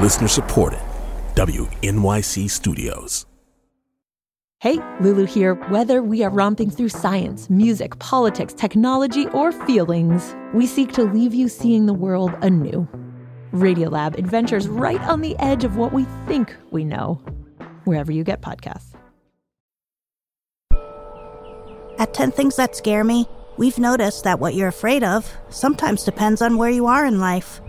Listener supported. WNYC Studios. Hey, Lulu here. Whether we are romping through science, music, politics, technology, or feelings, we seek to leave you seeing the world anew. Radiolab adventures right on the edge of what we think we know, wherever you get podcasts. At 10 Things That Scare Me, we've noticed that what you're afraid of sometimes depends on where you are in life.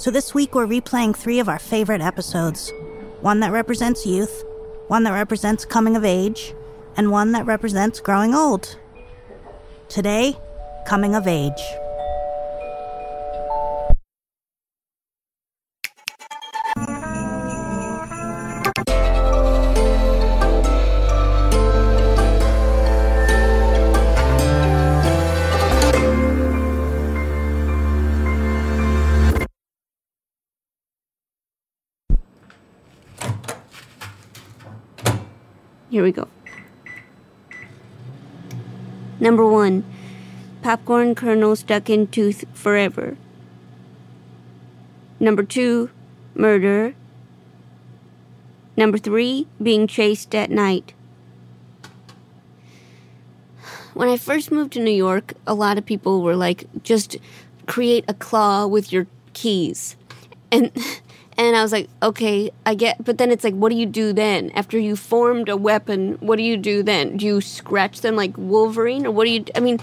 So this week we're replaying three of our favorite episodes one that represents youth, one that represents coming of age, and one that represents growing old. Today, coming of age. Here we go. Number one, popcorn kernel stuck in tooth forever. Number two, murder. Number three, being chased at night. When I first moved to New York, a lot of people were like, just create a claw with your keys. And and I was like, okay, I get, but then it's like, what do you do then? After you formed a weapon, what do you do then? Do you scratch them like Wolverine, or what do you? I mean,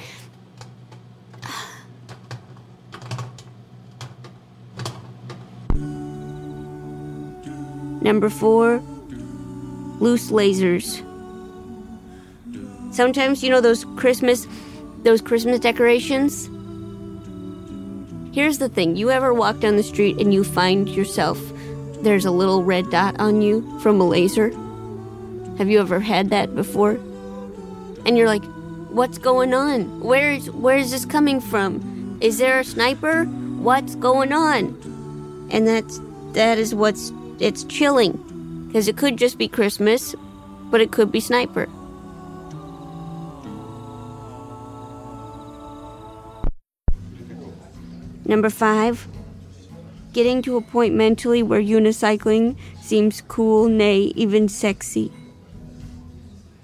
number four, loose lasers. Sometimes you know those Christmas, those Christmas decorations. Here's the thing you ever walk down the street and you find yourself, there's a little red dot on you from a laser? Have you ever had that before? And you're like, what's going on? Where's where is this coming from? Is there a sniper? What's going on? And that's that is what's it's chilling because it could just be Christmas, but it could be sniper. Number five, getting to a point mentally where unicycling seems cool, nay, even sexy.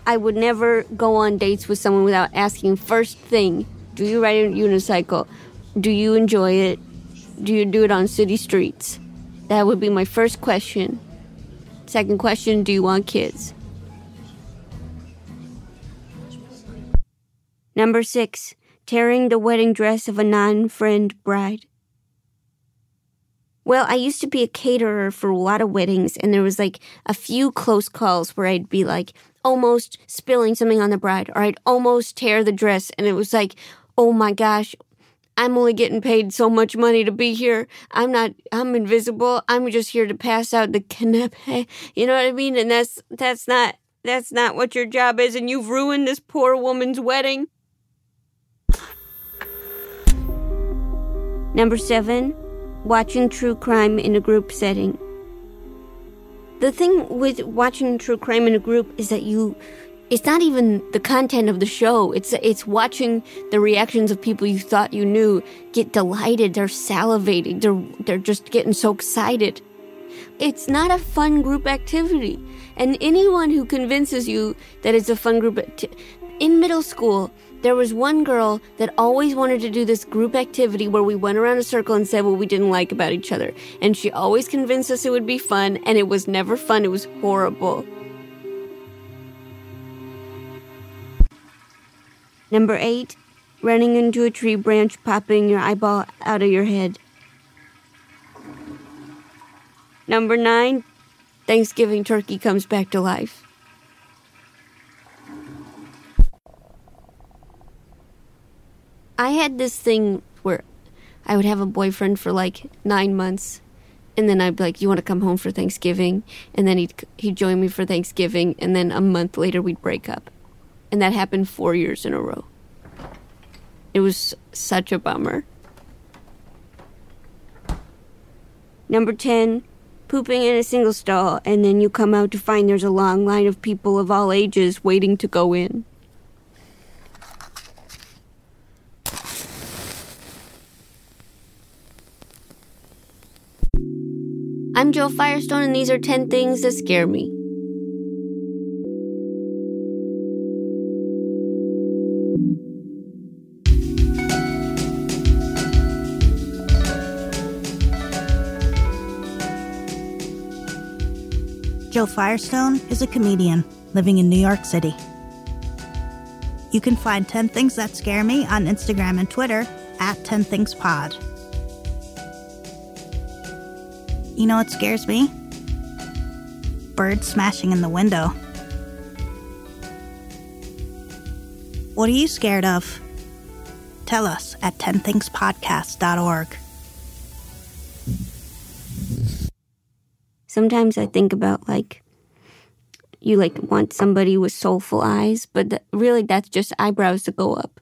I would never go on dates with someone without asking first thing, do you ride a unicycle? Do you enjoy it? Do you do it on city streets? That would be my first question. Second question, do you want kids? Number six, tearing the wedding dress of a non friend bride. Well, I used to be a caterer for a lot of weddings, and there was like a few close calls where I'd be like almost spilling something on the bride, or I'd almost tear the dress, and it was like, oh my gosh, I'm only getting paid so much money to be here. I'm not, I'm invisible. I'm just here to pass out the canapé. You know what I mean? And that's, that's not, that's not what your job is, and you've ruined this poor woman's wedding. Number seven, watching true crime in a group setting. The thing with watching true crime in a group is that you it's not even the content of the show. It's it's watching the reactions of people you thought you knew get delighted, they're salivating, they're they're just getting so excited. It's not a fun group activity. And anyone who convinces you that it's a fun group in middle school, there was one girl that always wanted to do this group activity where we went around a circle and said what we didn't like about each other. And she always convinced us it would be fun, and it was never fun. It was horrible. Number eight, running into a tree branch, popping your eyeball out of your head. Number nine, Thanksgiving turkey comes back to life. I had this thing where I would have a boyfriend for like nine months, and then I'd be like, "You want to come home for Thanksgiving?" And then he'd he'd join me for Thanksgiving, and then a month later we'd break up, and that happened four years in a row. It was such a bummer. Number ten, pooping in a single stall, and then you come out to find there's a long line of people of all ages waiting to go in. I'm Jo Firestone, and these are 10 things that scare me. Jo Firestone is a comedian living in New York City. You can find 10 Things That Scare Me on Instagram and Twitter at 10 Things Pod. You know what scares me? Birds smashing in the window. What are you scared of? Tell us at 10thingspodcast.org. Sometimes I think about like you like want somebody with soulful eyes, but th- really that's just eyebrows to go up.